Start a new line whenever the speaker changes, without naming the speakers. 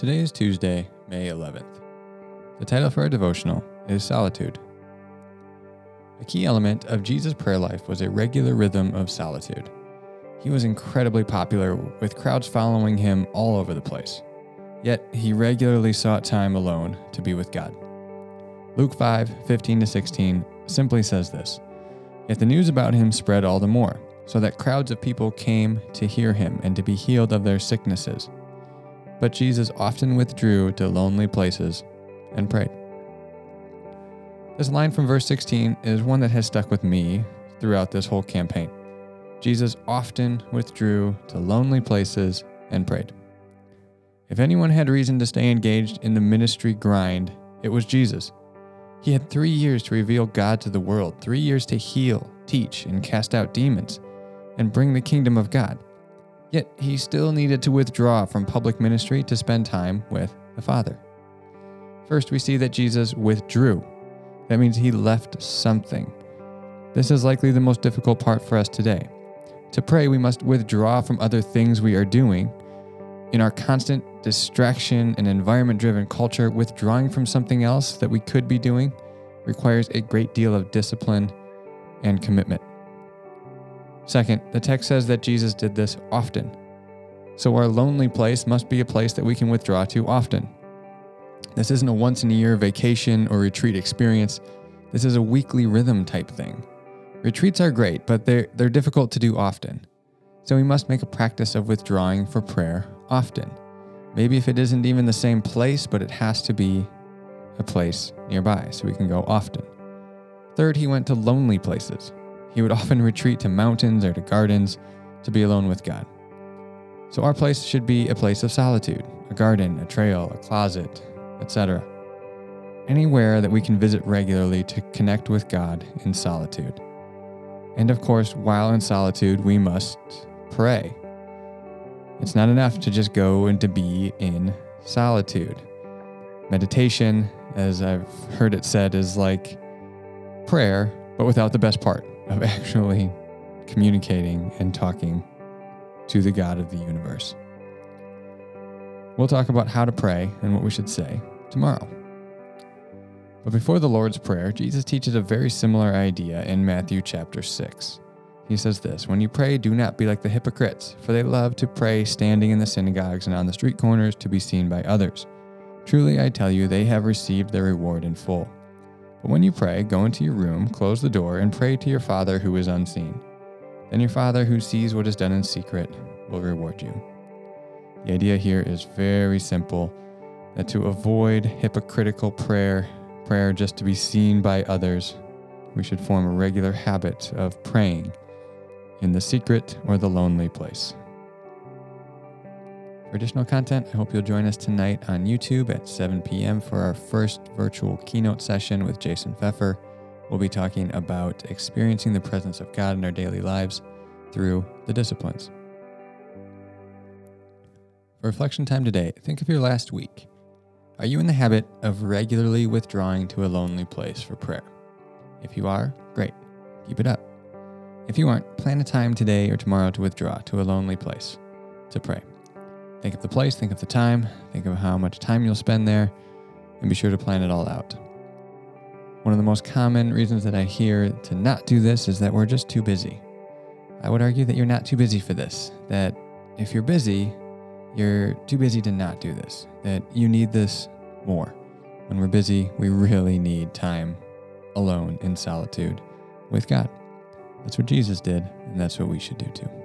Today is Tuesday, May 11th. The title for our devotional is Solitude. A key element of Jesus' prayer life was a regular rhythm of solitude. He was incredibly popular, with crowds following him all over the place. Yet he regularly sought time alone to be with God. Luke 5 15 16 simply says this Yet the news about him spread all the more, so that crowds of people came to hear him and to be healed of their sicknesses. But Jesus often withdrew to lonely places and prayed. This line from verse 16 is one that has stuck with me throughout this whole campaign. Jesus often withdrew to lonely places and prayed. If anyone had reason to stay engaged in the ministry grind, it was Jesus. He had three years to reveal God to the world, three years to heal, teach, and cast out demons, and bring the kingdom of God. Yet he still needed to withdraw from public ministry to spend time with the Father. First, we see that Jesus withdrew. That means he left something. This is likely the most difficult part for us today. To pray, we must withdraw from other things we are doing. In our constant distraction and environment driven culture, withdrawing from something else that we could be doing requires a great deal of discipline and commitment. Second, the text says that Jesus did this often. So our lonely place must be a place that we can withdraw to often. This isn't a once in a year vacation or retreat experience. This is a weekly rhythm type thing. Retreats are great, but they're, they're difficult to do often. So we must make a practice of withdrawing for prayer often. Maybe if it isn't even the same place, but it has to be a place nearby so we can go often. Third, he went to lonely places. He would often retreat to mountains or to gardens to be alone with God. So our place should be a place of solitude, a garden, a trail, a closet, etc. Anywhere that we can visit regularly to connect with God in solitude. And of course, while in solitude, we must pray. It's not enough to just go and to be in solitude. Meditation, as I've heard it said, is like prayer, but without the best part of actually communicating and talking to the God of the universe. We'll talk about how to pray and what we should say tomorrow. But before the Lord's Prayer, Jesus teaches a very similar idea in Matthew chapter 6. He says this When you pray, do not be like the hypocrites, for they love to pray standing in the synagogues and on the street corners to be seen by others. Truly, I tell you, they have received their reward in full. But when you pray, go into your room, close the door, and pray to your Father who is unseen. Then your Father who sees what is done in secret will reward you. The idea here is very simple that to avoid hypocritical prayer, prayer just to be seen by others, we should form a regular habit of praying in the secret or the lonely place. For additional content, I hope you'll join us tonight on YouTube at 7 p.m. for our first virtual keynote session with Jason Pfeffer. We'll be talking about experiencing the presence of God in our daily lives through the disciplines. For reflection time today, think of your last week. Are you in the habit of regularly withdrawing to a lonely place for prayer? If you are, great. Keep it up. If you aren't, plan a time today or tomorrow to withdraw to a lonely place to pray. Think of the place, think of the time, think of how much time you'll spend there, and be sure to plan it all out. One of the most common reasons that I hear to not do this is that we're just too busy. I would argue that you're not too busy for this, that if you're busy, you're too busy to not do this, that you need this more. When we're busy, we really need time alone in solitude with God. That's what Jesus did, and that's what we should do too.